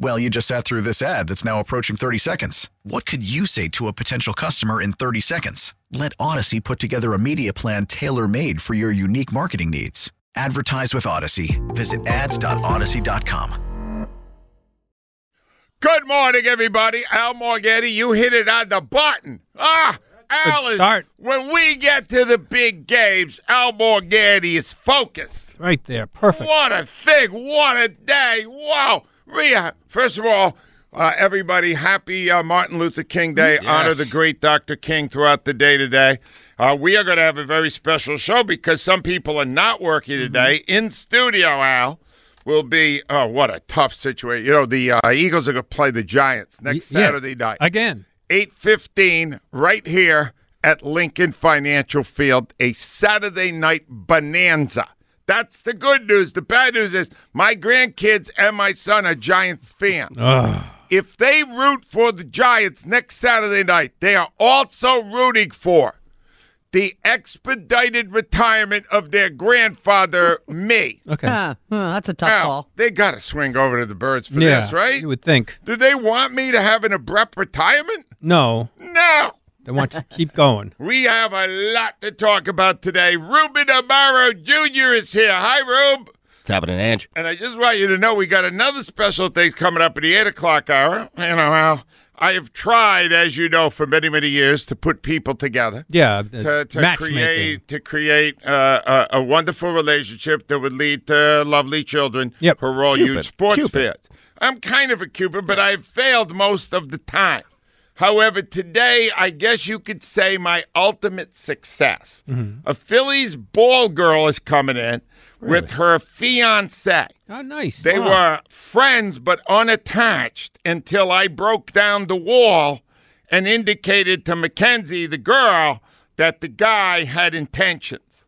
Well, you just sat through this ad that's now approaching 30 seconds. What could you say to a potential customer in 30 seconds? Let Audacy put together a media plan tailor made for your unique marketing needs. Advertise with Audacy. Visit ads.audacy.com. Good morning, everybody. Al Morganti, you hit it on the button. Ah, Al is, when we get to the big games, Al Morganti is focused. Right there. Perfect. What a thing. What a day. Wow. Rhea, first of all, uh, everybody, happy uh, Martin Luther King Day. Honor the great Dr. King throughout the day today. Uh, we are going to have a very special show because some people are not working today. In studio, Al, will be, oh, what a tough situation. You know, the uh, Eagles are going to play the Giants next Y- yeah. Saturday night. Again. 8.15 right here at Lincoln Financial Field, a Saturday night bonanza. That's the good news. The bad news is my grandkids and my son are Giants fans. Ugh. If they root for the Giants next Saturday night, they are also rooting for the expedited retirement of their grandfather, me. Okay. Huh, huh, that's a tough Now, call. they got to swing over to the Birds for yeah, this, right? You would think. Do they want me to have an abrupt retirement? No. No. They want you to keep going. We have a lot to talk about today. Ruben Amaro Jr. is here. Hi, Rube. What's happening, Ange? And I just want you to know we got another special thing coming up at the 8 o'clock hour. You know, Al, I have tried, as you know, for many, many years to put people together. Yeah. To, to create to create uh, a, a wonderful relationship that would lead to lovely children Yep. who are all Cupid. huge sports Cupid. fans. I'm kind of a Cupid, but I've failed most of the time. However, today I guess you could say my ultimate success. Mm-hmm. A Phillies ball girl is coming in with her fiance. Oh, nice. They were friends but unattached until I broke down the wall and indicated to Mackenzie, the girl, that the guy had intentions.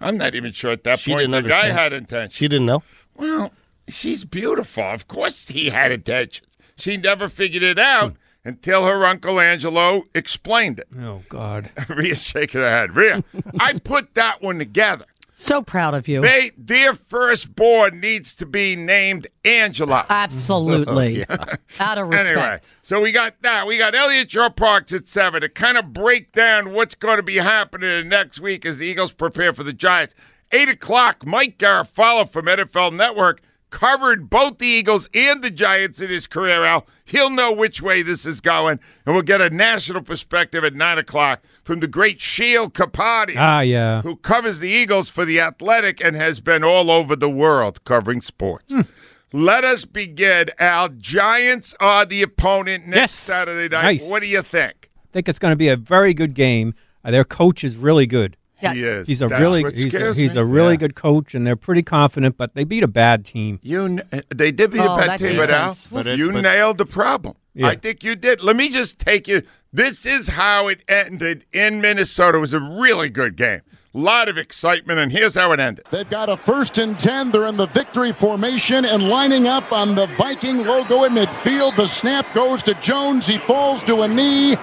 I'm not even sure at that She point the guy had intentions. She didn't know. Well, she's beautiful. Of course he had intentions. She never figured it out until her Uncle Angelo explained it. Oh, God. Rhea's shaking her head. Rhea, I put that one together. So proud of you. They, their firstborn needs to be named Angela. Absolutely. Out of respect. Anyway, so we got that. We got Eliot Shorr-Parks at seven to kind of break down what's going to be happening next week as the Eagles prepare for the Giants. Eight o'clock, Mike Garafolo from NFL Network covered both the Eagles and the Giants in his career. Al, he'll know which way this is going, and we'll get a national perspective at nine o'clock from the great Sheil Kapadia Ah, yeah. who covers the Eagles for the Athletic and has been all over the world covering sports. Hmm. Let us begin. Al, Giants are the opponent next Yes. Saturday night. Nice. What do you think? I think it's going to be a very good game. Uh, their coach is really good. Yes. He is. He's a That's really he's, a, he's a really Yeah. good coach, and they're pretty confident. But they beat a bad team. You, eh, they did beat Oh, a bad team, but Al. But it- you but- nailed the problem. Yeah. I think you did. Let me just take you. This is how it ended in Minnesota. It was a really good game. A lot of excitement, and here's how it ended. They've got a first and 10. They're in the victory formation and lining up on the Viking logo in midfield. The snap goes to Jones. He falls to a knee,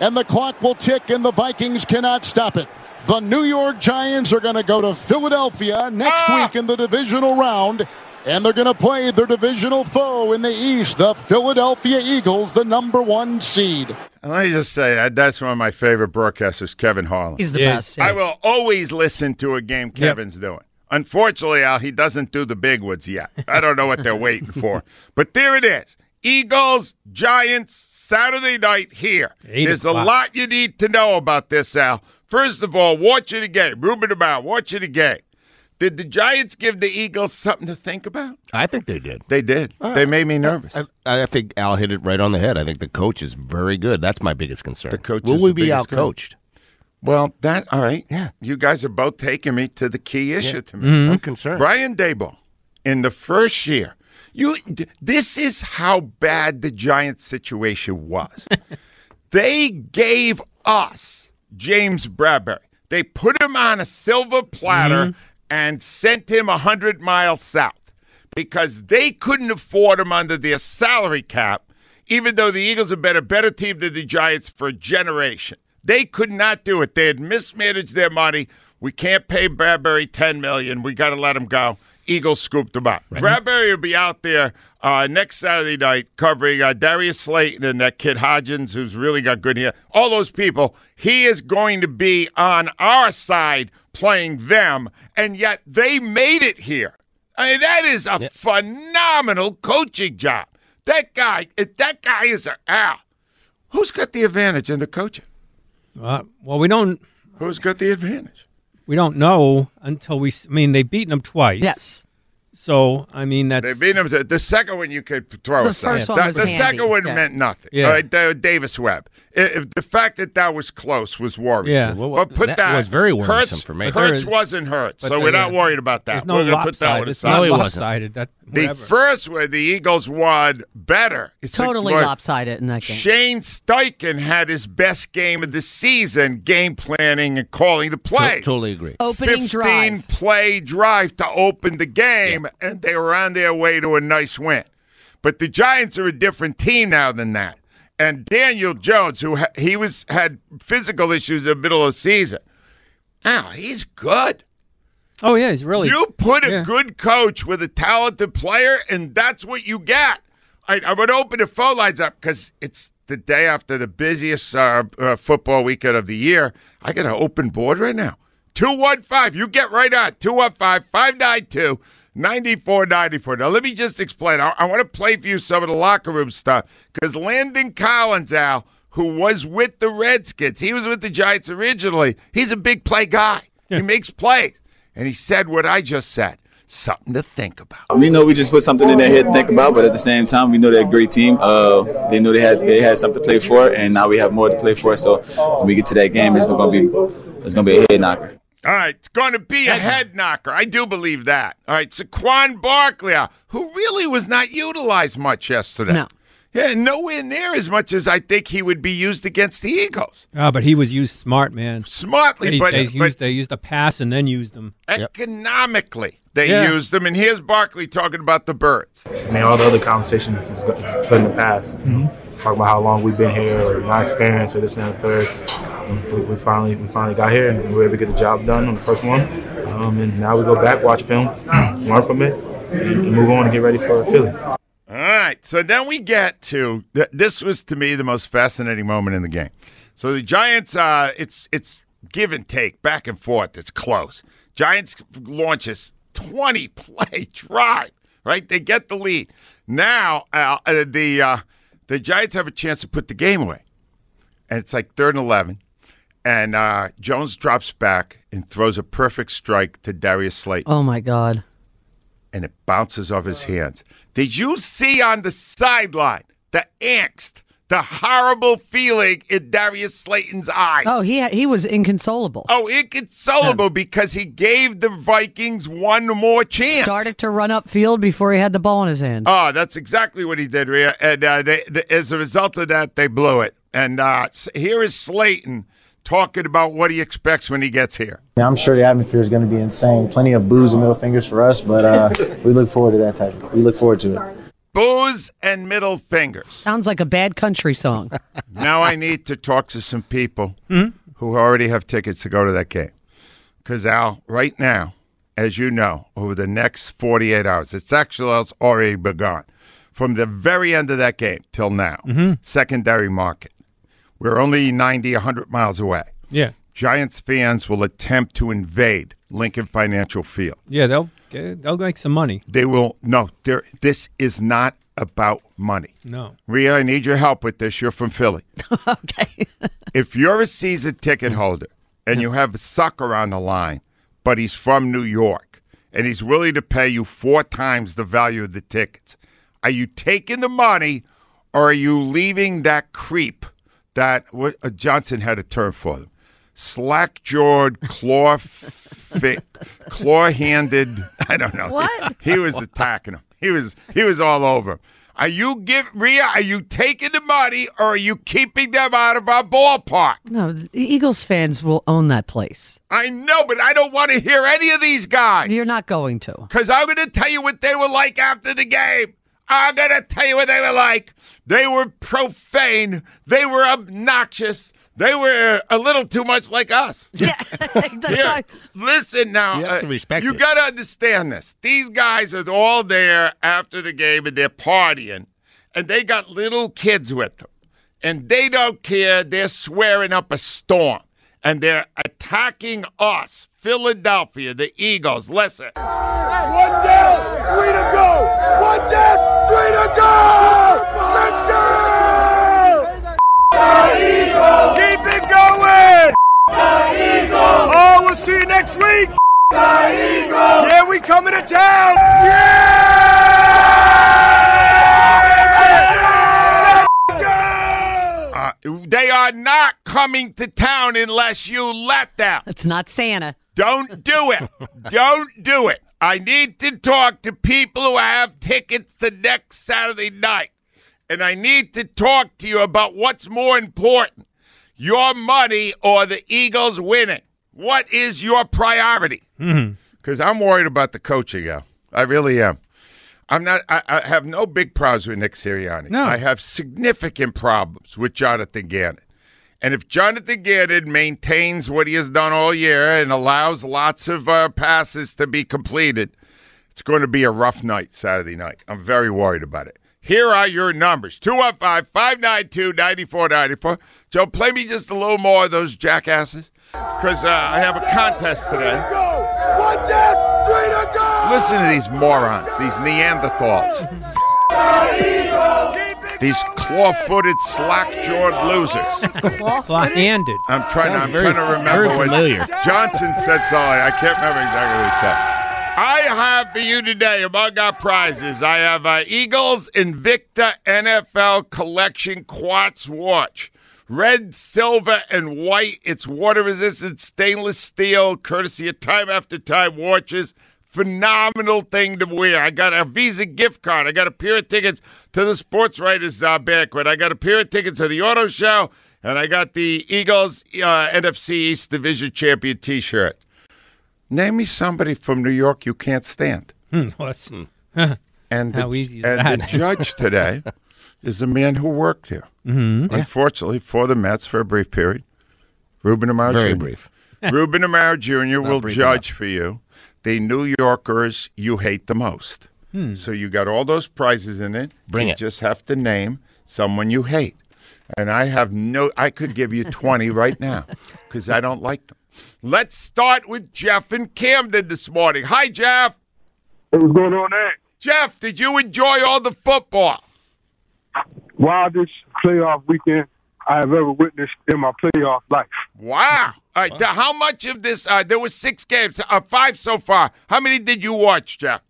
and the clock will tick, and the Vikings cannot stop it. The New York Giants are going to go to Philadelphia next Ah! week in the divisional round, and they're going to play their divisional foe in the East, the Philadelphia Eagles, the number one seed. And let me just say, that's one of my favorite broadcasters, Kevin Harlan. He's the Yeah. best. I will always listen to a game Kevin's doing. Unfortunately, Al, he doesn't do the big ones yet. I don't know what they're waiting for. But there it is. Eagles, Giants, Saturday night here. Eight There's a lot you need to know about this, Al. First of all, watch it again. Ruben about watch it again. Did the Giants give the Eagles something to think about? I think they did. They did. they made me nervous. I, I think Al hit it right on the head. I think the coach is very good. That's my biggest concern. The coach Will is we the be biggest out coached? well, that all right. Yeah. You guys are both taking me to the key issue to me. Mm-hmm. I'm concerned. Brian Daboll, in the first year, you. This is how bad the Giants situation was. they gave us James Bradberry. They put him on a silver platter mm-hmm. and sent him a hundred miles south because they couldn't afford him under their salary cap. Even though the Eagles have been a better team than the Giants for a generation, they could not do it. They had mismanaged their money. We can't pay Bradberry ten million. We got to let him go. Eagles scooped him up. Bradberry will be out there uh, next Saturday night covering uh, Darius Slayton and that kid Hodgins, who's really got good hair. All those people. He is going to be on our side playing them, and yet they made it here. I mean, that is a phenomenal coaching job. That guy, that guy is a Al. Who's got the advantage in the coaching? Uh, well, we don't Who's got the advantage? we don't know until we. I mean, they've beaten them twice. Yes. So I mean, that's They beat him. To, the second one you could throw The aside. first one the was the handy, second one yeah. meant nothing. Yeah. All right, the, Davis Webb. I- If the fact that that was close was worrisome. Yeah. Well, but put that that, was very worrisome Hurts, for me. But there Hurts wasn't hurt, so the- we're not worried about that. no we're gonna put that one aside. No, he wasn't. That The first one, the Eagles won better. It's Totally look, lopsided in that game. Shane Steichen had his best game of the season, game planning and calling the To- play. totally agree. Opening 15 drive. play drive to open the game, and they were on their way to a nice win. But the Giants are a different team now than that. And Daniel Jones, who ha- he was had physical issues in the middle of the season, now he's good. oh yeah, he's really. You put a yeah. good coach with a talented player, and that's what you get. I, I would open the phone lines up because it's the day after the busiest uh, uh, football weekend of the year. I got an open board right now. 215. You get right on. 215 592 9494. Now, let me just explain. I, I want to play for you some of the locker room stuff because Landon Collins, Al, who was with the Redskins, he was with the Giants originally. He's a big play guy. He makes plays. And he said what I just said something to think about. We know we just put something in their head to think about, but at the same time, we know they're a great team. Uh, they know they had they had something to play for, and now we have more to play for. So when we get to that game, it's going to be it's going to be a head knocker. All right, it's going to be a head knocker. I do believe that. All right, Saquon Barkley, uh, who really was not utilized much yesterday. No. Yeah, nowhere near as much as I think he would be used against the Eagles. Ah, but he was used smart, man. Smartly, They, but, they but used they used the pass and then used them. economically, they Yeah. used them. And here's Barkley talking about the birds. I mean, all the other conversations is, is put in the past. Talk about how long we've been here, or my experience, or this and that, third. We, we finally we finally got here, and we were able to get the job done on the first one. Um, and now we go back, watch film, learn from it, and, and move on and get ready for Philly. All right. So then we get to th- this was to me the most fascinating moment in the game. So the Giants, uh, it's it's give and take, back and forth. It's close. Giants launches twenty play drive. Right, they get the lead. Now uh, uh, the uh, the Giants have a chance to put the game away, and it's like third and eleven. And uh, Jones drops back and throws a perfect strike to Darius Slayton Oh my God. and it bounces off his hands. Did you see on the sideline the angst, the horrible feeling in Darius Slayton's eyes? Oh, he he was inconsolable. Oh, inconsolable because he gave the Vikings one more chance. Started to run upfield before he had the ball in his hands. Oh, that's exactly what he did, Rhea. And uh, they, the, as a result of that, they blew it. And uh, here is Slayton talking about what he expects when he gets here. Yeah, I'm sure the atmosphere is going to be insane. Plenty of boos and middle fingers for us, but uh, we look forward to that type. We look forward to it. Booze and middle fingers. Sounds like a bad country song. now I need to talk to some people who already have tickets to go to that game. Because, Al, right now, as you know, over the next 48 hours, it's actually it's already begun. From the very end of that game till now, secondary market. We're only 90, 100 miles away. Yeah, Giants fans will attempt to invade Lincoln Financial Field. yeah, they'll get- they'll make some money. They will, no, this is not about money. No, Rhea, I need your help with this. You're from Philly. okay. if you're a season ticket holder and you have a sucker on the line, but he's from New York, and he's willing to pay you four times the value of the tickets. Are you taking the money or are you leaving that creep that what uh, Johnson had a term for them? Slack jawed, claw fi- claw handed. I don't know. What? He was attacking him. He was he was all over. him. Are you give Rhea? Are you taking the money or are you keeping them out of our ballpark? No, the Eagles fans will own that place. I know, but I don't want to hear any of these guys. You're not going to. Because I'm going to tell you what they were like after the game. I'm going to tell you what they were like. They were profane. They were obnoxious. They were a little too much like us. Yeah, that's Here, why. Listen now. You have to uh, respect You it. got to understand this. These guys are all there after the game and they're partying, and they got little kids with them, and they don't care. They're swearing up a storm, and they're attacking us, Philadelphia, the Eagles. Listen. One down, three to go. One down, three to go. Let's go. The Eagles. Keep it going. The Eagles. Oh, we'll see you next week. The Eagles. Yeah, we coming to town. Yeah. Let's go. Uh, they are not coming to town unless you let them. It's not Santa. Don't do it. Don't do it. I need to talk to people who have tickets to next Saturday night. And I need to talk to you about what's more important your money or the Eagles winning. What is your priority? Because I'm worried about the coaching, Al. I really am. I'm not. I, I have no big problems with Nick Sirianni. No. I have significant problems with Jonathan Gannon. And if Jonathan Gannon maintains what he has done all year and allows lots of uh, passes to be completed, it's going to be a rough night Saturday night. I'm very worried about it. Here are your numbers 215 592 9494. Joe, play me just a little more of those jackasses because uh, I have a contest today. One down, three to go. Listen to these morons, these Neanderthals, these claw footed, slack jawed losers. Claw-handed. I'm trying. Sounds I'm very- trying to remember very what familiar. Johnson said Sorry, I can't remember exactly what he said. I have for you today among our prizes. I have uh, Eagles Invicta NFL Collection Quartz Watch. Red, silver, and white. It's water resistant stainless steel, courtesy of Time After Time watches. Phenomenal thing to wear. I got a Visa gift card. I got a pair of tickets to the Sports Writers uh, Banquet. I got a pair of tickets to the Auto Show, and I got the Eagles uh, NFC East Division Champion t shirt. Name me somebody from New York you can't stand. Hmm, what's- And How the, easy is and that? the judge today is a man who worked here. Mhm. Yeah. Unfortunately, for the Mets for a brief period. Ruben Amaro Very Jr. brief. Ruben Amaro Jr. will brief judge for you the New Yorkers you hate the most. Hmm. So you got all those prizes in it. Bring you it. just have to name someone you hate. And I have no, I could give you 20 right now because I don't like them. Let's start with Jeff in Camden this morning. Hi, Jeff. Hey, what's going on there? Jeff, did you enjoy all the football? Wildest playoff weekend I have ever witnessed in my playoff life. Wow. All right, now how much of this, uh, there was six games, uh, five so far. How many did you watch, Jeff?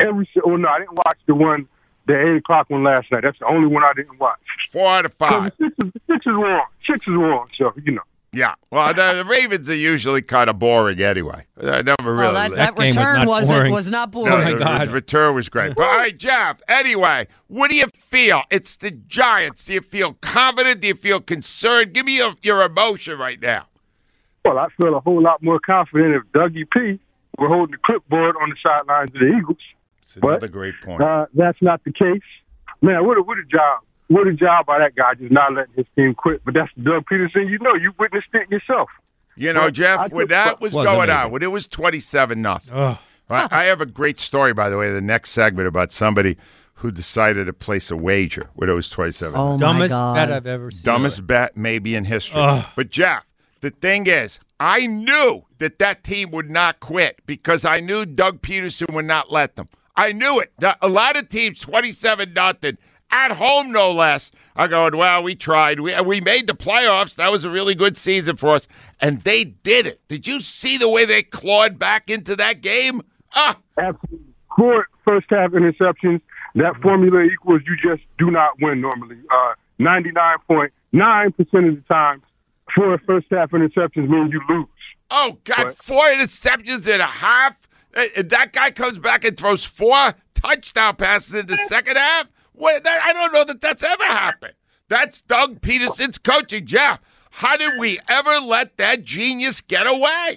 Every si- well, no, I didn't watch the one, the eight o'clock one last night. That's the only one I didn't watch. Four out of five. Six is, six is wrong. Six is wrong. So you know. Yeah. Well, the, the Ravens are usually kind of boring anyway. I never really. Well, that, that, game was return not wasn't boring. was not No, boring. the, the return was great. But all right, Jeff. Anyway, what do you feel? It's the Giants. Do you feel confident? Do you feel concerned? Give me your, your emotion right now. Well, I feel a whole lot more confident if Dougie P were holding the clipboard on the sidelines of the Eagles. It's another great point. Uh, that's not the case. Man, what a, what a job. What a job by that guy just not letting his team quit. But that's Doug Pederson. You know, you witnessed it yourself. You know, Well, I Jeff, when that was, Was going amazing. on, when it was twenty-seven nothing. Ugh. I, I have a great story, by the way, the next segment about somebody who decided to place a wager when it was twenty-seven. Oh my Dumbest God. bet I've ever seen. dumbest bet maybe in history. Ugh. But Jeff, the thing is, I knew that that team would not quit because I knew Doug Pederson would not let them. I knew it. A lot of teams, twenty-seven nothing, at home, no less, are going, well, we tried. We, we made the playoffs. That was a really good season for us. And they did it. Did you see the way they clawed back into that game? Ah, Absolutely. Four first half interceptions. That formula equals you just do not win normally. Uh, 99.9% of the time, four first half interceptions means you lose. oh, got four interceptions and a half. Uh, That guy comes back and throws four touchdown passes in the second half. What, that, I don't know that that's ever happened. That's Doug Pederson's coaching. Jeff, how did we ever let that genius get away?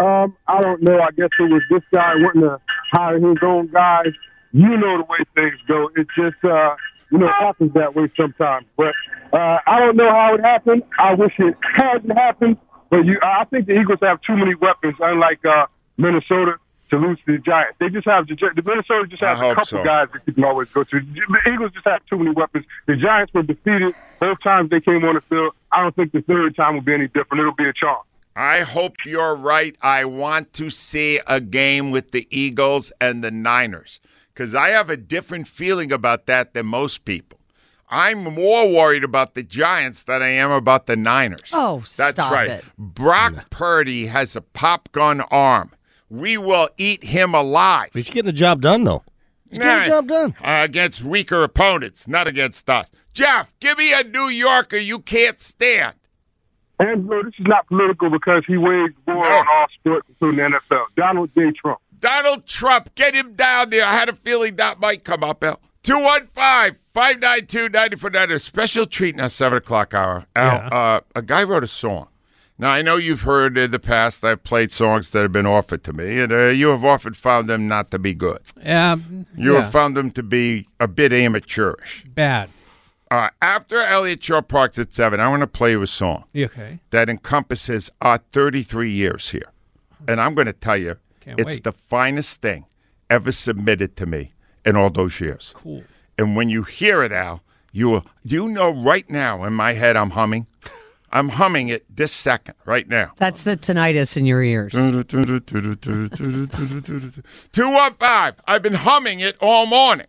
Um, I don't know. I guess it was this guy wanting to hire his own guys. You know the way things go. It just, uh, you know, happens that way sometimes. But uh, I don't know how it happened. I wish it hadn't happened. But you, I think the Eagles have too many weapons, unlike uh, Minnesota, to lose to the Giants. They just have the, the Minnesota just has I a hope couple so. guys that you can always go to. The Eagles just have too many weapons. The Giants were defeated both times they came on the field. I don't think the third time will be any different. It'll be a charm. I hope you're right. I want to see a game with the Eagles and the Niners because I have a different feeling about that than most people. I'm more worried about the Giants than I am about the Niners. Oh, That's stop right. it. Brock Purdy has a pop gun arm. We will eat him alive. He's getting the job done, though. He's getting the job done. Uh, against weaker opponents, not against us. Jeff, give me a New Yorker you can't stand. Angelo, this is not political because he waged war on all sports, including the NFL. Donald J. Trump. Donald Trump, get him down there. I had a feeling that might come up, Al. 215 592 9490. Special treat in our 7 o'clock hour. Al, uh, a guy wrote a song. Now, I know you've heard in the past I've played songs that have been offered to me, and uh, you have often found them not to be good. Um, You yeah. have found them to be a bit amateurish. Bad. Uh, after Eliot Shorr-Parks at 7, I want to play you a song okay? that encompasses our 33 years here. And I'm going to tell you, Can't it's wait. the finest thing ever submitted to me in all those years. Cool. And when you hear it, Al, you will, you know right now in my head I'm humming. I'm humming it this second, right now. That's the tinnitus in your ears. 215. I've been humming it all morning.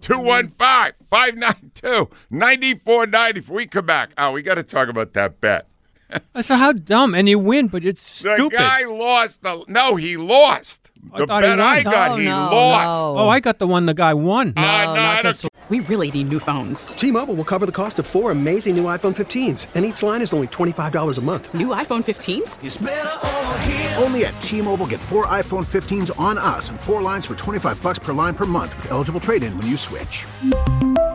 215 592 9490. We come back. Oh, we got to talk about that bet. So how dumb? And you win, but it's stupid. The stupid. guy lost. The, no, he lost. I The thought he won. I got, he lost. Oh, I got the one the guy won. Uh, no, I don't- We really need new phones. T-Mobile will cover the cost of four amazing new iPhone 15s, and each line is only $25 a month. New iPhone 15s? Only at T-Mobile, get four iPhone 15s on us and four lines for 25 bucks per line per month with eligible trade-in when you switch.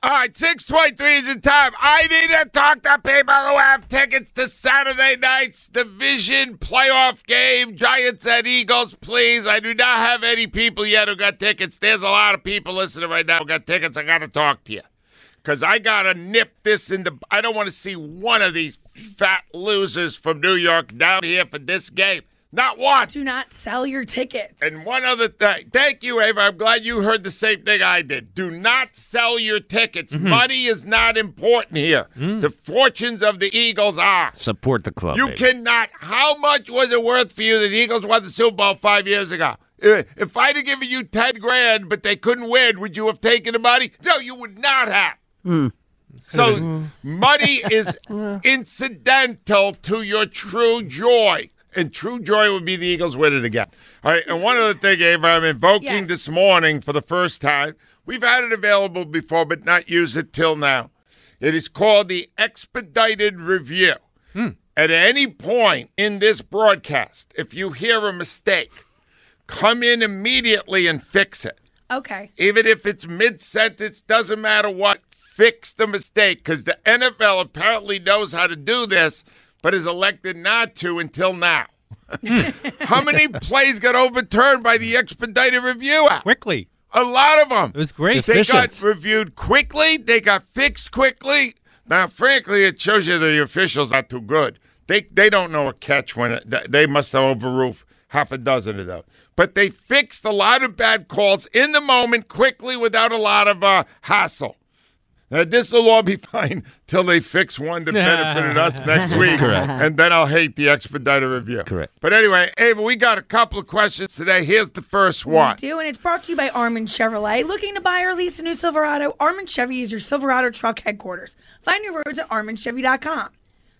All right, 623 is the time. I need to talk to people who have tickets to Saturday night's division playoff game, Giants and Eagles, please. I do not have any people yet who got tickets. There's a lot of people listening right now who got tickets. I got to talk to you. Because I got to nip this in the. I don't want to see one of these fat losers from New York down here for this game. Not one. Do not sell your tickets. And one other thing. Thank you, Ava. I'm glad you heard the same thing I did. Do not sell your tickets. Mm-hmm. Money is not important here. Mm. The fortunes of the Eagles are. Support the club. You baby. cannot. How much was it worth for you that the Eagles won the Super Bowl five years ago? Uh, If I'd have given you ten grand, but they couldn't win, would you have taken the money? No, you would not have. Hmm. So money is incidental to your true joy. And true joy would be the Eagles winning again. All right. And one other thing, Ava, I'm invoking this morning for the first time. We've had it available before, but not used it till now. It is called the expedited review. Hmm. At any point in this broadcast, if you hear a mistake, come in immediately and fix it. Okay. Even if it's mid sentence, doesn't matter what, fix the mistake because the NFL apparently knows how to do this, but has elected not to until now. how many plays got overturned by the expedited review act? Quickly. A lot of them. It was great. They got reviewed quickly. They got fixed quickly. Now, frankly, it shows you the officials are too good. They they don't know a catch when it, they must have overruled half a dozen of those. But they fixed a lot of bad calls in the moment quickly without a lot of uh, hassle. Now, this will all be fine till they fix one that benefited us next That's week, correct. and then I'll hate the expedited review. Correct. But anyway, Ava, we got a couple of questions today. Here's the first one. We do, and it's brought to you by Armin Chevrolet. Looking to buy or lease a new Silverado? Armin Chevy is your Silverado truck headquarters. Find your roads at arminchevy.com.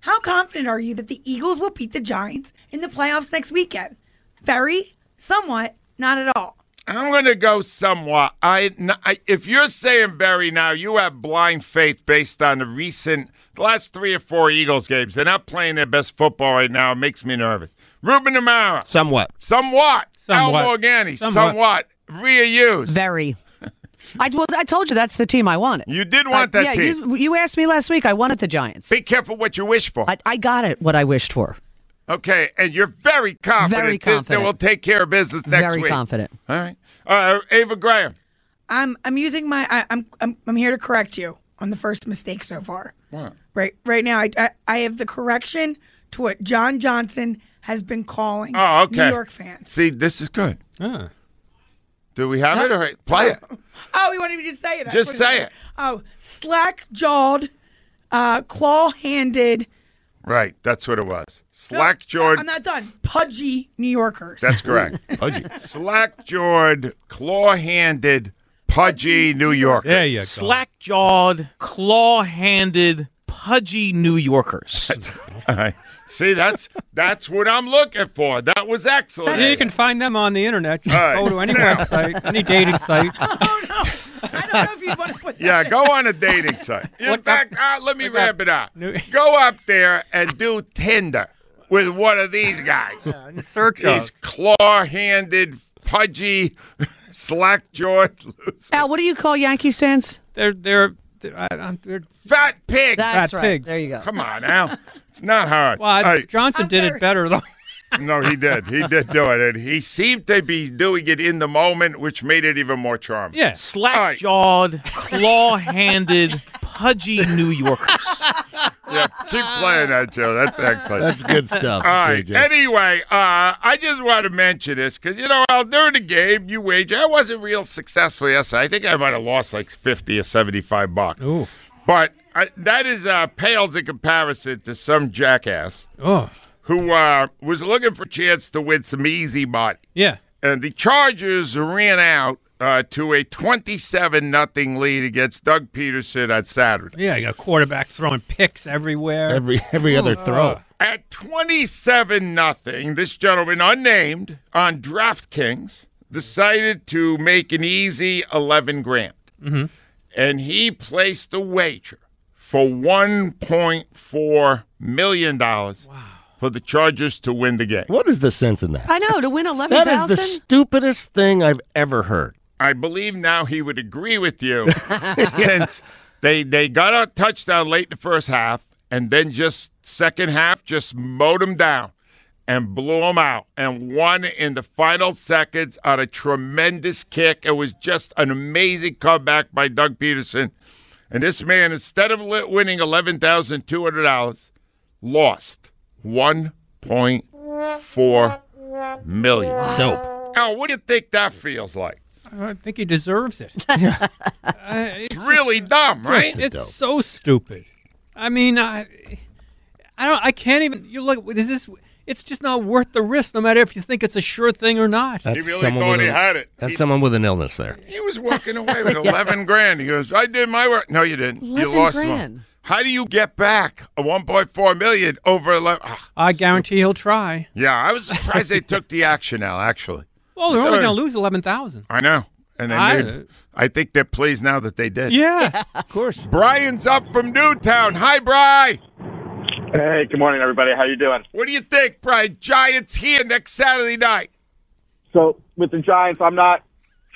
How confident are you that the Eagles will beat the Giants in the playoffs next weekend? Very, somewhat, not at all. I'm going to go somewhat. I, n- I- if you're saying Barry now, you have blind faith based on the recent, the last three or four Eagles games. They're not playing their best football right now. It makes me nervous. Ruben Amaro, Somewhat. somewhat. Somewhat. Al Morganti, somewhat. Somewhat. Rhea Hughes. Very. I well, I told you that's the team I wanted. You did want Uh, that yeah, team. You, you asked me last week. I wanted the Giants. Be careful what you wish for. I, I got it. What I wished for. Okay, and you're very confident, Very this- that we'll take care of business next Very week. Very confident. All right. Uh, Ava Graham. I'm I'm using my I, I'm I'm I'm here to correct you on the first mistake so far. What? Right right now, I I, I have the correction to what John Johnson has been calling Oh, okay. New York fans. See, this is good. Ah. Do we have it? or play it. Oh, he wanted me to say it. Just say there. it. Oh, slack jawed, uh, claw handed. Right, that's what it was. Slack jawed. I'm not done. Pudgy New Yorkers. That's correct. pudgy. Slack jawed, claw handed, pudgy New Yorkers. There you go. Slack jawed, claw handed, pudgy New Yorkers. All right. See, that's that's what I'm looking for. That was excellent. You can find them on the internet. Just All right. go to any Now- website, any dating site. Oh no! I don't know if you want to put. yeah, go on a dating site. In Look fact, uh, let me wrap up it up. new- Go up there and do Tinder with one of these guys. in search of. These claw-handed, pudgy, slack-jawed, Al, what do you call Yankee fans? They're they're they're, I- I'm- they're fat pigs. That's Fat right. pigs. There you go. Come on now. It's not hard. well, All right. Johnson did it better though. No, he did. He did do it. And he seemed to be doing it in the moment, which made it even more charming. Yeah. Slack jawed, claw handed, pudgy New Yorkers. Yeah, keep playing that, Joe. That's excellent. That's good stuff, All right. JJ. Anyway, uh, I just want to mention this because, you know, Al, during the game, you wager. I wasn't real successful yesterday. I think I might have lost like 50 or 75 bucks. Ooh. But I, that is uh, pales in comparison to some jackass Oh. who uh, was looking for a chance to win some easy money. Yeah. And the Chargers ran out uh, to a 27 nothing lead against Doug Pederson on Saturday. Yeah, you got a quarterback throwing picks everywhere. Every every other Oh. throw. At 27 nothing, this gentleman, unnamed, on DraftKings, decided to make an easy 11 grand. Mm-hmm. And he placed a wager for $1.4 million for the Chargers to win the game. What is the sense in that? I know to win eleven That is the stupidest thing I've ever heard. I believe now he would agree with you since they they got a touchdown late in the first half and then just second half just mowed them down and blew them out and won in the final seconds on a tremendous kick. It was just an amazing comeback by Doug Pederson. And this man, instead of winning eleven thousand two hundred dollars, lost one point four million. Dope. Al, what do you think that feels like? I think he deserves it. It's really dumb, Just- right? It's so stupid. I mean, I, I don't. I can't even. You look. Is this? It's just not worth the risk, no matter if you think it's a sure thing or not. That's really someone thought with he a- had it. That's He- someone with an illness there. He was walking away with 11 grand. He goes, I did my work. No, you didn't. you lost grand. one. How do you get back a 1.4 million over 11? Ah, I guarantee he'll try. yeah, I was surprised they took the action now, actually. Well, they're only going to lose eleven thousand. I know. And they I- made, I think they're pleased now that they did. Yeah, of course. Brian's up from Newtown. Hi, Bry. Hey, good morning, everybody. How you doing? What do you think, Brian? Giants here next Saturday night. So with the Giants, I'm not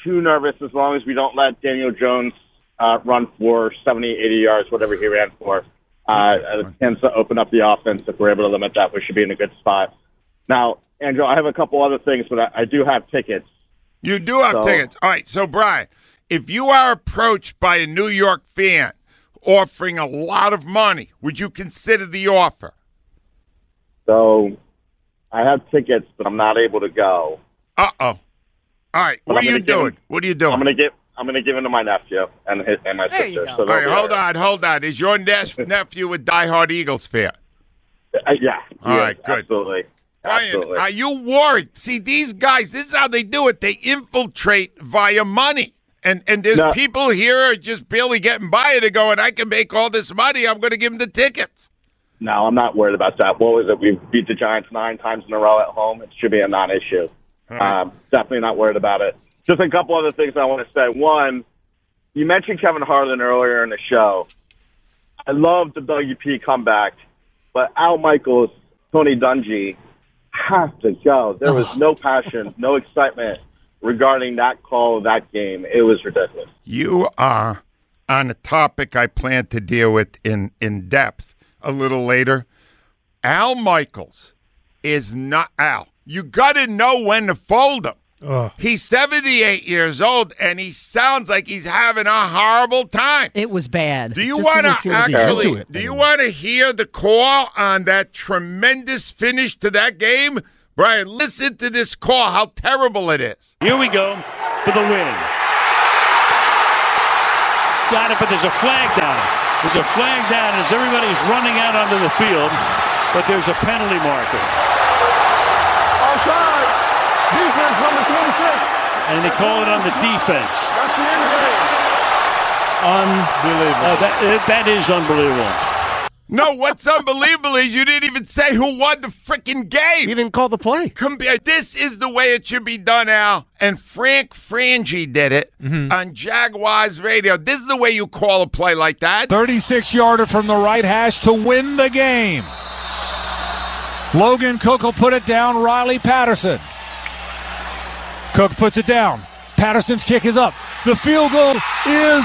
too nervous as long as we don't let Daniel Jones uh, run for 70, 80 yards, whatever he ran for. Uh, it tends to open up the offense. If we're able to limit that, we should be in a good spot. Now, Andrew, I have a couple other things, but I, I do have tickets. You do have So- tickets. All right. So, Brian, if you are approached by a New York fan offering a lot of money, would you consider the offer? So I have tickets, but I'm not able to go. Uh oh. All right. But What I'm are you doing? him- What are you doing? I'm gonna give I'm gonna give them to my nephew and his, and my There sister. So All they'll right, hold there. on, hold on. Is your nes- nephew a diehard Eagles fan? Uh, yeah. All right. yes, right, good. Absolutely. Brian, are you worried? See, these guys, this is how they do it. They infiltrate via money. And and there's No. people here are just barely getting by it and going, I can make all this money. I'm going to give them the tickets. No, I'm not worried about that. What was it? We beat the Giants nine times in a row at home. It should be a non-issue. Um, definitely not worried about it. Just a couple other things I want to say. One, you mentioned Kevin Harlan earlier in the show. I love the WP comeback, but Al Michaels, Tony Dungy have to go. There was no passion, no excitement regarding that call that game. It was ridiculous. You are on a topic I plan to deal with in, in depth a little later. Al Michaels is not Al. You got to know when to fold him. He's 78 years old and he sounds like he's having a horrible time. It was bad. Do you want to seem like he's into actually? it Do you want to hear the call on that tremendous finish to that game, Brian? Listen to this call. How terrible it is. Here we go for the win. Got it, but there's a flag down. There's a flag down as everybody's running out onto the field, but there's a penalty marker. Offside. Defense number 26. And they call it on the defense. That's the end of the game. Unbelievable. that, that is unbelievable. No, what's unbelievable is you didn't even say who won the freaking game. You didn't call the play. Come, this is the way it should be done, Al. And Frank Frangie did it Mm-hmm. on Jaguars radio. This is the way you call a play like that. 36 yarder from the right hash to win the game. Logan Cooke will put it down. Riley Patterson. Cooke puts it down. Patterson's kick is up. The field goal is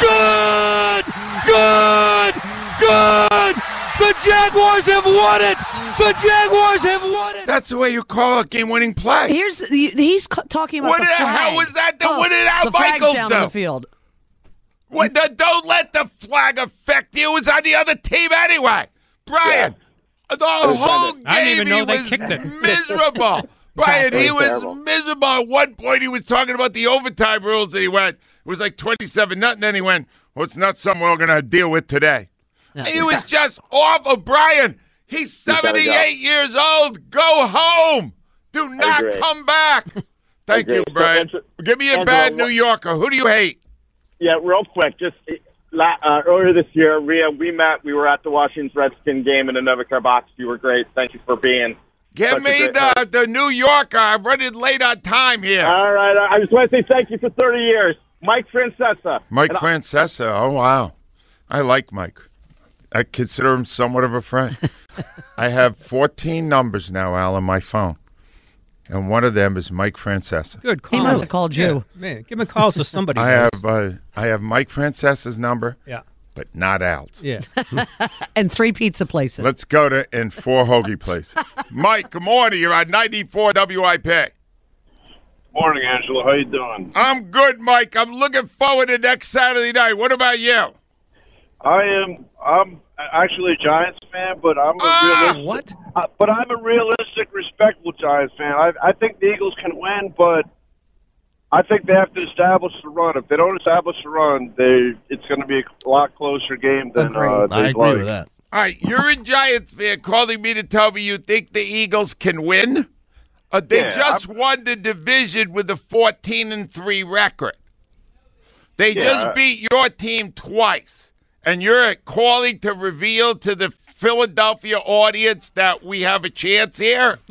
good! Good! Good! The Jaguars have won it! The Jaguars have won it! That's the way you call a game-winning play. Here's he's talking about What the the flag. hell was that? Oh, What did Al the flag's Michaels down do? the field. What the, don't let the flag affect you. It was on the other team anyway. Brian, the whole game I didn't even know he they was kicked it. miserable. Brian, he Exactly. was Terrible. miserable. At one point, he was talking about the overtime rules, and he went, it was like 27 nothing. Then he went, well, it's not something we're going to deal with today. He was just awful. Brian, he's gotta go. 78 years old. Go home. Do not agree. come back. Thank agree. you, So, Brian. Andrew- Give me a Andrew, bad New Yorker. Who do you hate? Yeah, real quick, just la- uh, earlier this year, Rhea, we met. We were at the Washington Redskin game in the Novicar box. You were great. Thank you for being. Give such me the, host. the New Yorker. I'm running late on time here. All right, I just want to say thank you for 30 years, Mike Francesa. Mike And I- Francesa. Oh, wow. I like Mike. I consider him somewhat of a friend. I have 14 numbers now, Al, on my phone. And one of them is Mike Francesa. Good call. He must have called you. Yeah, man, give him a call so somebody. I knows. have uh, I have Mike Francesa's number, Yeah. But not Al's. Yeah. and three pizza places. Let's go to in four hoagie places. Mike, good morning. You're on 94 WIP. Morning, Angela. How you doing? I'm good, Mike. I'm looking forward to next Saturday night. What about you? I am. I'm actually a Giants fan, but I'm a Ah, realistic. what? Uh, but I'm a realistic, respectful Giants fan. I, I think the Eagles can win, but I think they have to establish the run. If they don't establish the run, they it's going to be a lot closer game than uh, I they'd agree like. with that. All right, you're a Giants fan calling me to tell me you think the Eagles can win? Uh, they Yeah, just won the division with a 14 and 3 record. They Yeah. just beat your team twice. And you're calling to reveal to the Philadelphia audience that we have a chance here?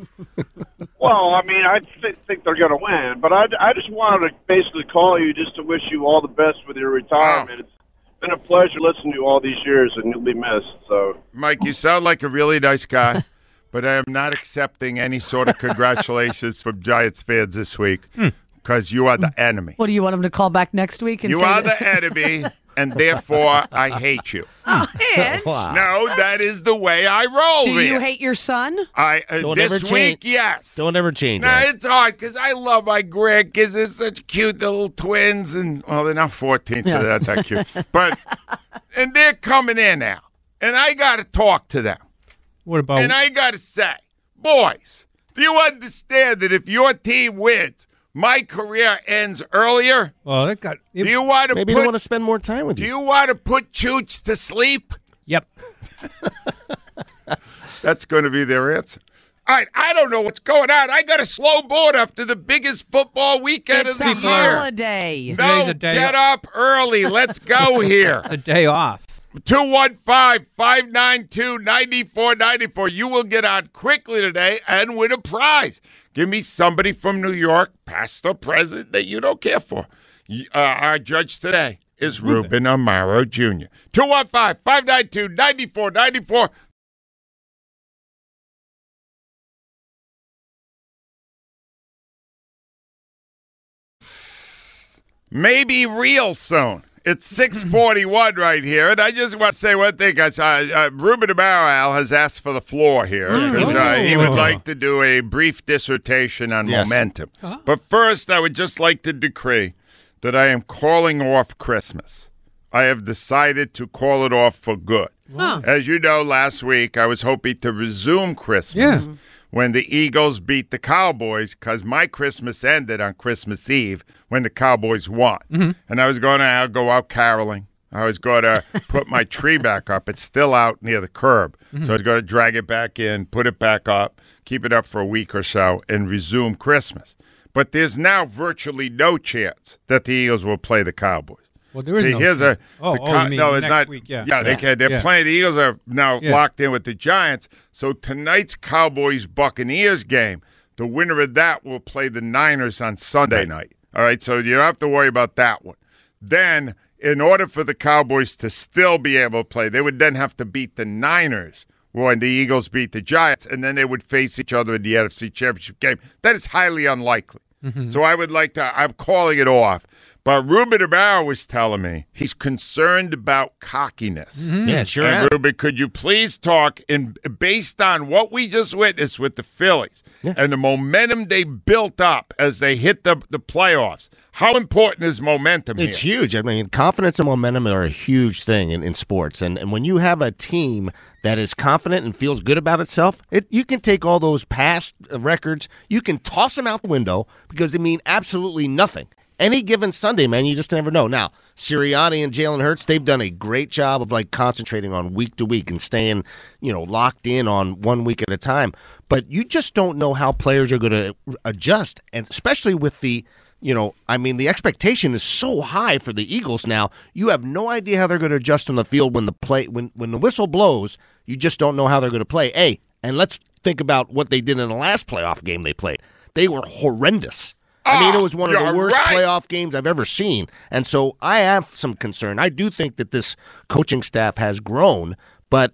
Well, I mean, I th- think they're going to win, but I, I just wanted to basically call you just to wish you all the best with your retirement. It's been a pleasure listening to you all these years, and you'll be missed. So, Mike, you sound like a really nice guy, but I am not accepting any sort of congratulations from Giants fans this week hmm. because you are the hmm. enemy. What do you want him to call back next week? And You say are that- the enemy, and therefore I hate you. Ange, No, that is the way I roll. Do you here. hate your son? I uh, Don't this ever week? change. Yes. Don't ever change. No, Ange. it's hard because I love my grandkids. They're such cute little twins, and well, they're not fourteen, so Yeah. they're not that cute. But and they're coming in now, and I got to talk to them, What about? and I got to say, boys, do you understand that if your team wins, my career ends earlier? well, that got. Do you want to Maybe put? they want to spend more time with do you. Do you want to put Chooch to sleep? Yep. That's going to be their answer. All right, I don't know what's going on. I got a slow board after the biggest football weekend It's of the year. holiday. No, a day get off. up early. Let's go here. It's a day off. 215 592 9494. You will get on quickly today and win a prize. Give me somebody from New York, past or present, that you don't care for. Uh, our judge today is Ruben Amaro Jr. 215 592 9494. Maybe real soon. It's 641 right here, and I just want to say one thing. guys. Uh, uh, Ruben Amaro has asked for the floor here because uh, he would like to do a brief dissertation on Yes. momentum. But first, I would just like to decree that I am calling off Christmas. I have decided to call it off for good. Huh. As you know, last week I was hoping to resume Christmas Yeah. When the Eagles beat the Cowboys because my Christmas ended on Christmas Eve when the Cowboys won. Mm-hmm. And I was going to go out caroling. I was going to put my tree back up. It's still out near the curb. So mm-hmm. I was going to drag it back in, put it back up, keep it up for a week or so, and resume Christmas. But there's now virtually no chance that the Eagles will play the Cowboys. Well, there is See, no here's a Oh, the oh, you no, it's next not. week, yeah. yeah, they Yeah. can. They're Yeah. playing. The Eagles are now Yeah. locked in with the Giants. So tonight's Cowboys Buccaneers game, the winner of that will play the Niners on Sunday night. All right, so you don't have to worry about that one. Then, in order for the Cowboys to still be able to play, they would then have to beat the Niners when the Eagles beat the Giants, and then they would face each other in the NFC Championship game. That is highly unlikely. Mm-hmm. So I would like to. I'm calling it off. But Ruben Amaro was telling me he's concerned about cockiness. Yeah, sure And. Ruben, could you please talk in based on what we just witnessed with the Phillies and the momentum they built up as they hit the the playoffs? How important is momentum It's here? huge. I mean, confidence and momentum are a huge thing in, in sports. And, and when you have a team that is confident and feels good about itself, it, you can take all those past uh, records, you can toss them out the window because they mean absolutely nothing. Any given Sunday, man, you just never know. Now, Sirianni and Jalen Hurts, they've done a great job of like concentrating on week to week and staying, you know, locked in on one week at a time. But you just don't know how players are going to adjust, and especially with the you know, I mean, the expectation is so high for the Eagles now. You have no idea how they're going to adjust on the field when the play when when the whistle blows. You just don't know how they're going to play. Hey, and let's think about what they did in the last playoff game they played. They were horrendous. I mean, it was one of the worst right. playoff games I've ever seen. And so I have some concern. I do think that this coaching staff has grown, but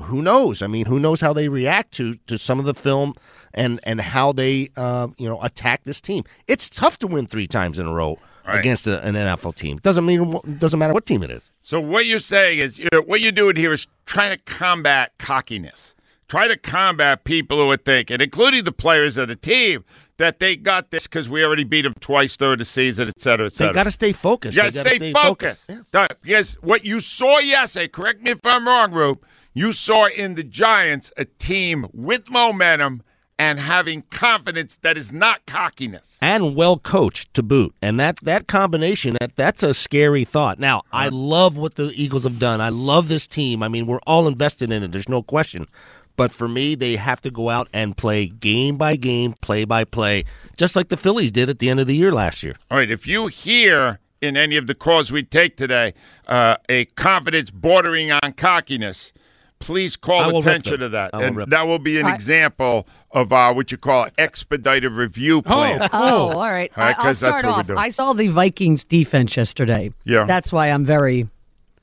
who knows? I mean, who knows how they react to to some of the film and and how they uh, you know attack this team. It's tough to win three times in a row Right. against a, an NFL team. Doesn't mean doesn't matter what team it is. So what you're saying is, you know, what you're doing here is trying to combat cockiness. Try to combat people who are thinking, including the players of the team, that they got this because we already beat them twice during the season, et cetera, et cetera. They got to stay focused. You They gotta gotta stay, stay focused. focused. Done. Because what you saw yesterday, correct me if I'm wrong, Rube, you saw in the Giants a team with momentum and having confidence that is not cockiness. and well coached to boot. And that that combination that that's a scary thought. Now, I uh-huh. love what the Eagles have done. I love this team. I mean, we're all invested in it. There's no question. But for me, they have to go out and play game by game, play by play, just like the Phillies did at the end of the year last year. All right, if you hear in any of the calls we take today uh, a confidence bordering on cockiness, please call attention to that. And rip that will be an I- example of uh, what you call expedited review plan. Oh, all right. All right, I- I'll 'cause start off. I saw the Vikings defense yesterday. Yeah. That's why I'm very.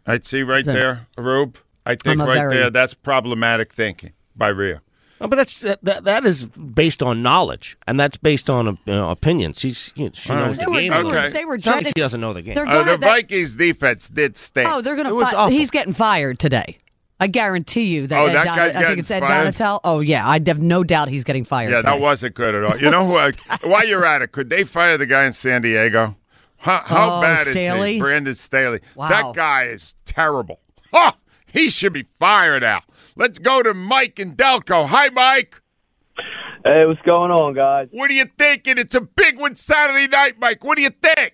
I'd see right The- there, Rube. I think right very- there, that's problematic thinking by Rhea. Oh, but that's that, that that is based on knowledge, and that's based on uh, you know, opinion. She's you know, she All knows right. the They game. were- a they little were- bit. they It's not that she doesn't know the game. They're Uh, gonna- the they- Vikings defense did stink. Oh, they're going It to. was Fi- awful. he's getting fired today. I guarantee you that. Oh, Ed that Don- guy's I getting think it's Ed fired? Donatel. Oh yeah, I have no doubt he's getting fired. Yeah, today. that wasn't good at all. You know who? I, while you're at it, could they fire the guy in San Diego? How, how Oh, bad is Staley? he? Brandon Staley. Wow. That guy is terrible. Oh, he should be fired out. Let's go to Mike and Delco. Hi, Mike. Hey, what's going on, guys? What are you thinking? It's a big one Saturday night, Mike. What do you think?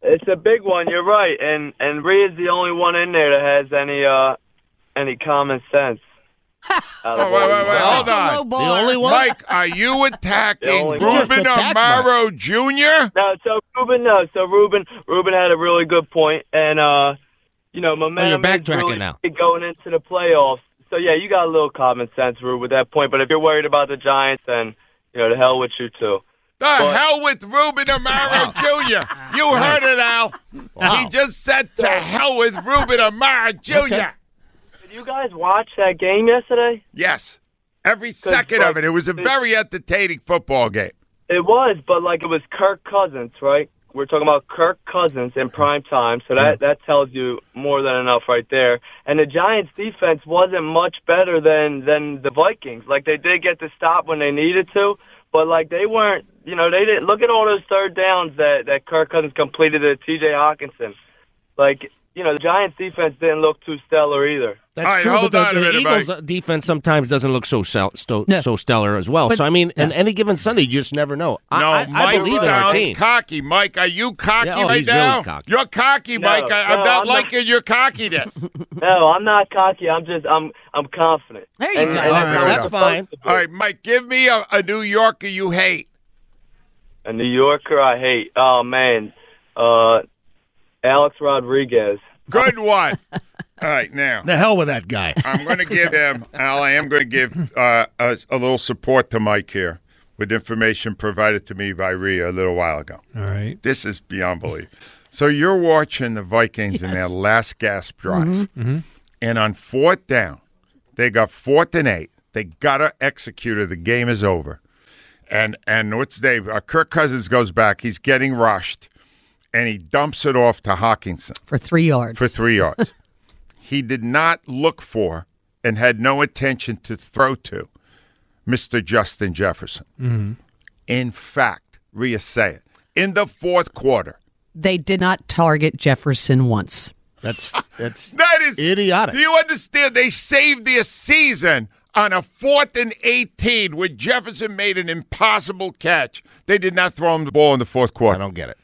It's a big one. You're right, and and Rhea's the only one in there that has any uh any common sense. Oh, wait, all wait, these wait. Hold on. low bar. only one? Mike, are you attacking only Ruben attack Amaro Jr.? No, so Ruben, no, so Ruben, Ruben had a really good point, and uh, you know, momentum is backtracking really now. big going into the playoffs. So yeah, you got a little common sense, Ruben, with that point. But if you're worried about the Giants, then you know, the hell with you too. The But- hell with Ruben Amaro Jr. You heard it, Al. Wow. He just said to hell with Ruben Amaro Jr. Okay. Did you guys watch that game yesterday? Yes. Every second of it. It was a very entertaining football game. It was, but like it was Kirk Cousins, right? We're talking about Kirk Cousins in prime time, so that that tells you more than enough right there. And the Giants' defense wasn't much better than than the Vikings. Like they did get the stop when they needed to, but like they weren't. You know, they didn't look at all those third downs that that Kirk Cousins completed to T.J. Hockenson. Like you know, the Giants' defense didn't look too stellar either. That's All right, true, but the, the Eagles' Mike. defense sometimes doesn't look so sel- so, No. so stellar as well. But- so I mean, on yeah. any given Sunday, you just never know. I, No, I, I Mike believe in our sounds team. cocky. Mike, are you cocky Yeah, oh, right he's really now? cocky. You're cocky, No, Mike. I, I'm no, not I'm not. liking your cockiness. No, I'm not cocky. I'm just I'm I'm confident. There you And- go. and All that's right, how that's it's fine. supposed to be. All right, Mike, give me a, a New Yorker you hate. A New Yorker I hate. Oh man, uh, Alex Rodriguez. Good one. All right, now. The hell with that guy. I'm going to give him, Al, I am going to give uh, a, a little support to Mike here with information provided to me by Rhea a little while ago. All right. This is beyond belief. So you're watching the Vikings in their last gasp drive. Mm-hmm. And on fourth down, they got fourth and eight. They got to execute it. The game is over. And and what's Dave? Uh, Kirk Cousins goes back. He's getting rushed, and he dumps it off to Hockenson for three yards. for three yards. he did not look for and had no intention to throw to Mr. Justin Jefferson. Mm-hmm. In fact, Rhea say it in the fourth quarter. They did not target Jefferson once. That's that's That is idiotic. Do you understand? They saved their season on a fourth and 18 where Jefferson made an impossible catch. They did not throw him the ball in the fourth quarter. I don't get it.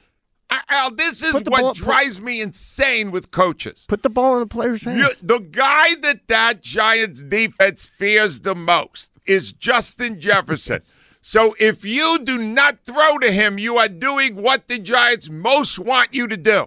Al, this is what ball- put- drives me insane with coaches. Put the ball in the player's hands. You, the guy that that Giants defense fears the most is Justin Jefferson. so if you do not throw to him, you are doing what the Giants most want you to do.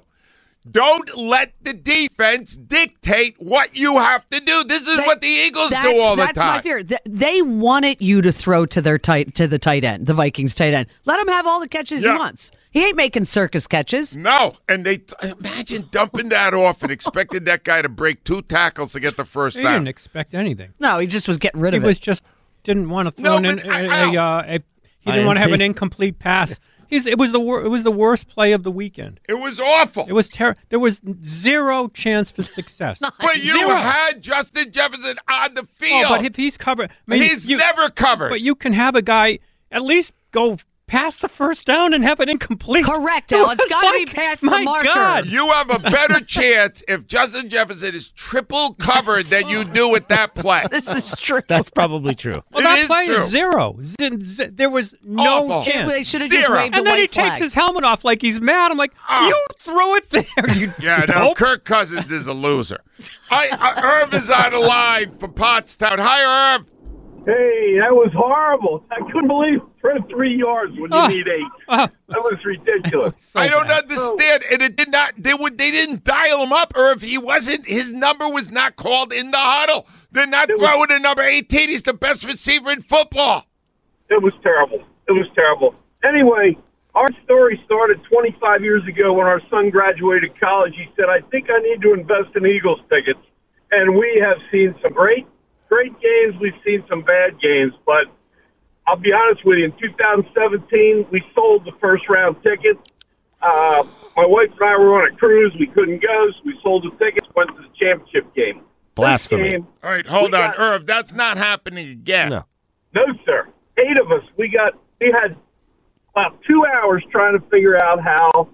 Don't let the defense dictate what you have to do. This is They- what the Eagles do all the that's time. my fear. Th- They wanted you to throw to their tight to the tight end, the Vikings tight end. Let him have all the catches Yeah. he wants. He ain't making circus catches. No, and they imagine dumping that off and expecting that guy to break two tackles to get the first He down. didn't expect anything. No, he just was getting rid He of was just didn't want to throw No, in but, a, a, uh, a he didn't want to have an incomplete pass. He's, it was the wor- it was the worst play of the weekend. It was awful. It was ter- There was zero chance for success. But you Zero. had Justin Jefferson on the Oh, field. but if he's covered, I mean, He's you- never covered. But you can have a guy at least go pass the first down and have it incomplete. Correct, Al. It's was got to like, be past my the marker. God. You have a better chance if Justin Jefferson is triple covered than you do with that play. This is true. That's probably true. Well, It that is play true. is zero. Z- z- there was no Awful. chance. They should have just Zero. waved a and then white he flag. takes his helmet off like he's mad. I'm like, Ah. you throw it there. You Yeah, no. Kirk Cousins is a loser. I, I, Irv is on the line for Pottstown. Hi, Irv. Hey, that was horrible. I couldn't believe for three yards when you Ah. need eight. Ah. That was ridiculous. I don't understand, and it did not. They would. They didn't dial him up, or if He wasn't. His number was not called in the huddle. They're not throwing a number eighteen. He's the best receiver in football. It was terrible. It was terrible. Anyway, our story started 25 years ago when our son graduated college. He said, I think I need to invest in Eagles tickets. And we have seen some great, great games. We've seen some bad games. But I'll be honest with you, in 2017, we sold the first round tickets. Uh, my wife and I were on a cruise. We couldn't go, so we sold the tickets, went to the championship game. Blasphemy. Game, All right, hold on, got- Irv. That's not happening again. No. No, sir. Eight of us. We got. We had about two hours trying to figure out how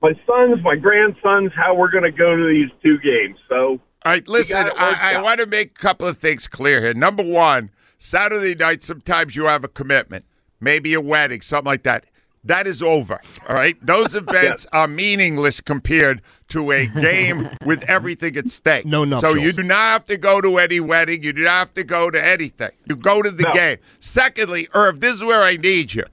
my sons, my grandsons, how we're going to go to these two games. So All right, listen. got it worked I, I want to make a couple of things clear here. Number one, Saturday night. Sometimes you have a commitment, maybe a wedding, something like that. That is over. All right, those events are meaningless compared to a game with everything at stake. No no, no. So you do not have to go to any wedding. You do not have to go to anything. You go to the No. game. Secondly, Irv, this is where I need you.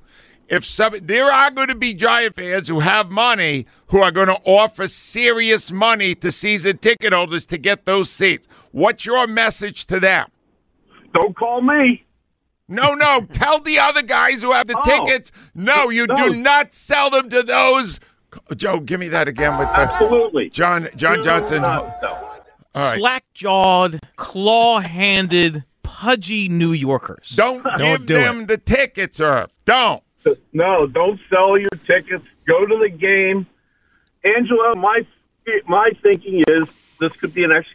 If some, there are going to be Giant fans who have money who are going to offer serious money to season ticket holders to get those seats. What's your message to them? don't call me. No, no. Tell the other guys who have the Oh. tickets. No, you No. do not sell them to those. Joe, give me that again with the Absolutely. John John Johnson. No, no. All right. Slack jawed, claw handed, pudgy New Yorkers. Don't, give do them the tickets, Irv. Don't. No, don't sell your tickets. Go to the game. Angela, my my thinking is this could be an ex,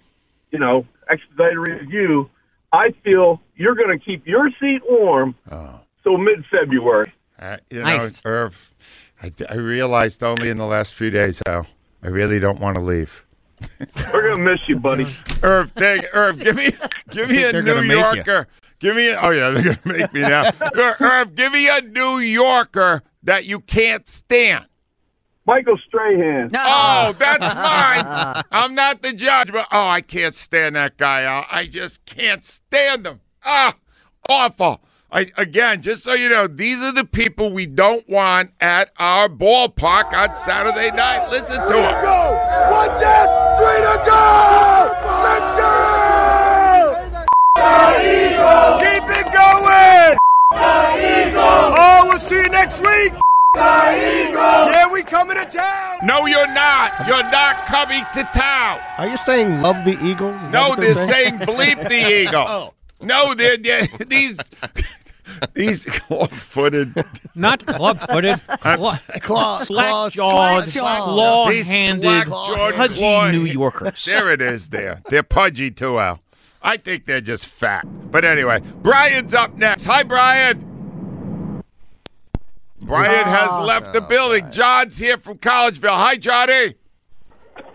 you know, expedited review. I feel you're going to keep your seat warm Oh. till mid February. Uh, you Nice. Irv, I, I realized only in the last few days how I really don't want to leave. We're going to miss you, buddy. Irv, thank, Irv, give me, give me a New gonna you. Yorker. Give me, a, oh yeah, they're gonna make me now. Ir- Irv, give me a New Yorker that you can't stand. Michael Strahan. Oh, that's mine. I'm not the judge, but oh, I can't stand that guy. Al. I just can't stand him. Ah, awful. I, again, just so you know, these are the people we don't want at our ballpark on Saturday night. Listen to them. Go! One down, three to go! Let's go! Keep it going! The Eagles! Oh, we'll see you next week! The Eagles! Yeah, we coming to town! No, you're not. You're not coming to town. Are you saying love the Eagles? Is that No, what they're saying bleep the Eagle. Oh. No, they're, they're these these claw-footed, Not club footed. Claw, claw, Slack jawed, claw-handed, slack-jawed pudgy claw- New Yorkers. There it is. There, they're pudgy too, Al. I think they're just fat. But anyway, Brian's up next. Hi, Brian. Brian has oh, left the building. John's here from Collegeville. Hi, Johnny.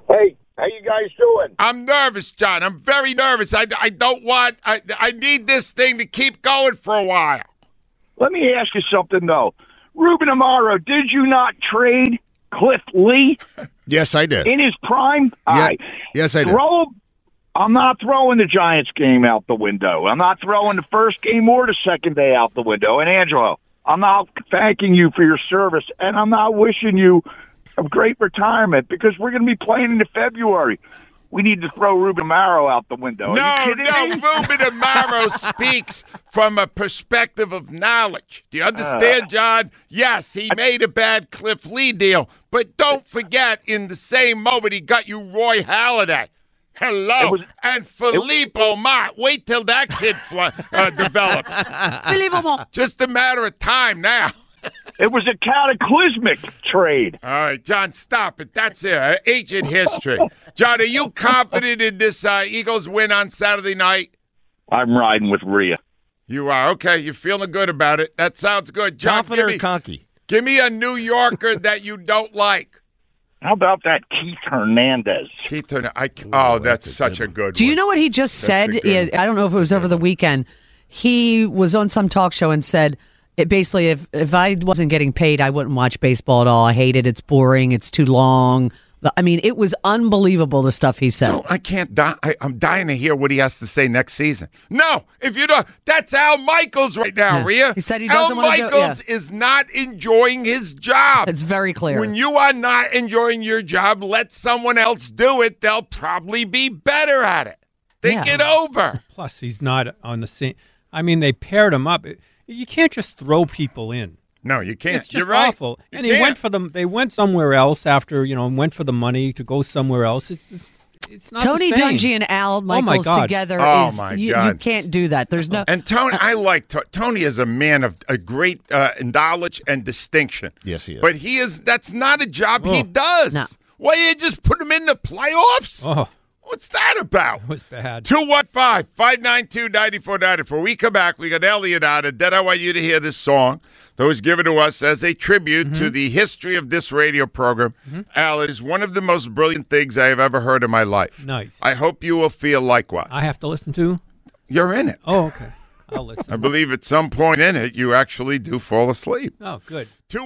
Hey, how you guys doing? I'm nervous, John. I'm very nervous. I, I don't want. I I need this thing to keep going for a while. Let me ask you something though. Ruben Amaro, did you not trade Cliff Lee Yes, I did. in his prime? Yeah. right. Yes, I did. Throw. I'm not throwing the Giants game out the window. I'm not throwing the first game or the second day out the window. And Angelo, I'm not thanking you for your service, and I'm not wishing you a great retirement because we're going to be playing into February. We need to throw Ruben Amaro out the window. No, no. me? Ruben Amaro speaks from a perspective of knowledge. Do you uh. understand, John? Yes, he made a bad Cliff Lee deal, but don't forget, in the same moment, he got you Roy Halladay. Hello, was- and Philippe Omar. Wait till that kid fl- uh, develops. Philippe Aumont. Just a matter of time now. It was a cataclysmic trade. All right, John, stop it. That's it. Uh, Ancient history. John, are you confident in this uh, Eagles win on Saturday night? I'm riding with Rhea. You are okay. You're feeling good about it. That sounds good, John. Confident give or me, conky? Give me a New Yorker that you don't like. How about that Keith Hernandez? Keith Hernandez. I, oh, that's, such a good. Do you know what he just That's said? good I don't know if it was over the weekend. He was on some talk show and said, it basically, if if I wasn't getting paid, I wouldn't watch baseball at all. I hate it. It's boring. It's too long. I mean, it was unbelievable the stuff he said. So I can't die. I, I'm dying to hear what he has to say next season. No, if you don't, that's Al Michaels right now, Yeah. Rhea. He said he doesn't wanna do- Michaels is not enjoying his job. It's very clear. When you are not enjoying your job, let someone else do it. They'll probably be better at it. Think Yeah. it over. Plus, he's not on the same. I mean, they paired him up. You can't just throw people in. No, you can't. It's just You're right. awful. You and he can't. went for them. They went somewhere else after you know, went for the money to go somewhere else. It's, it's, it's not Tony the. Dungy and Al Oh, my Michaels God. together Oh, is my you, you can't do that. There's no And Tony, I like To- Tony is a man of a great uh, knowledge and distinction. Yes, he is. But he is. That's not a job he Oh. does. No. Why you just put him in the playoffs? Oh, What's that about? it was bad. 215 592 9494. We come back. We got Elliot out, and then I want you to hear this song that was given to us as a tribute Mm-hmm. to the history of this radio program. Al, it is one of the most brilliant things I have ever heard in my life. Nice. I hope you will feel likewise. I have to listen to. You're in it. Oh, okay. I'll listen. I believe at some point in it, you actually do fall asleep. Oh, good. Two.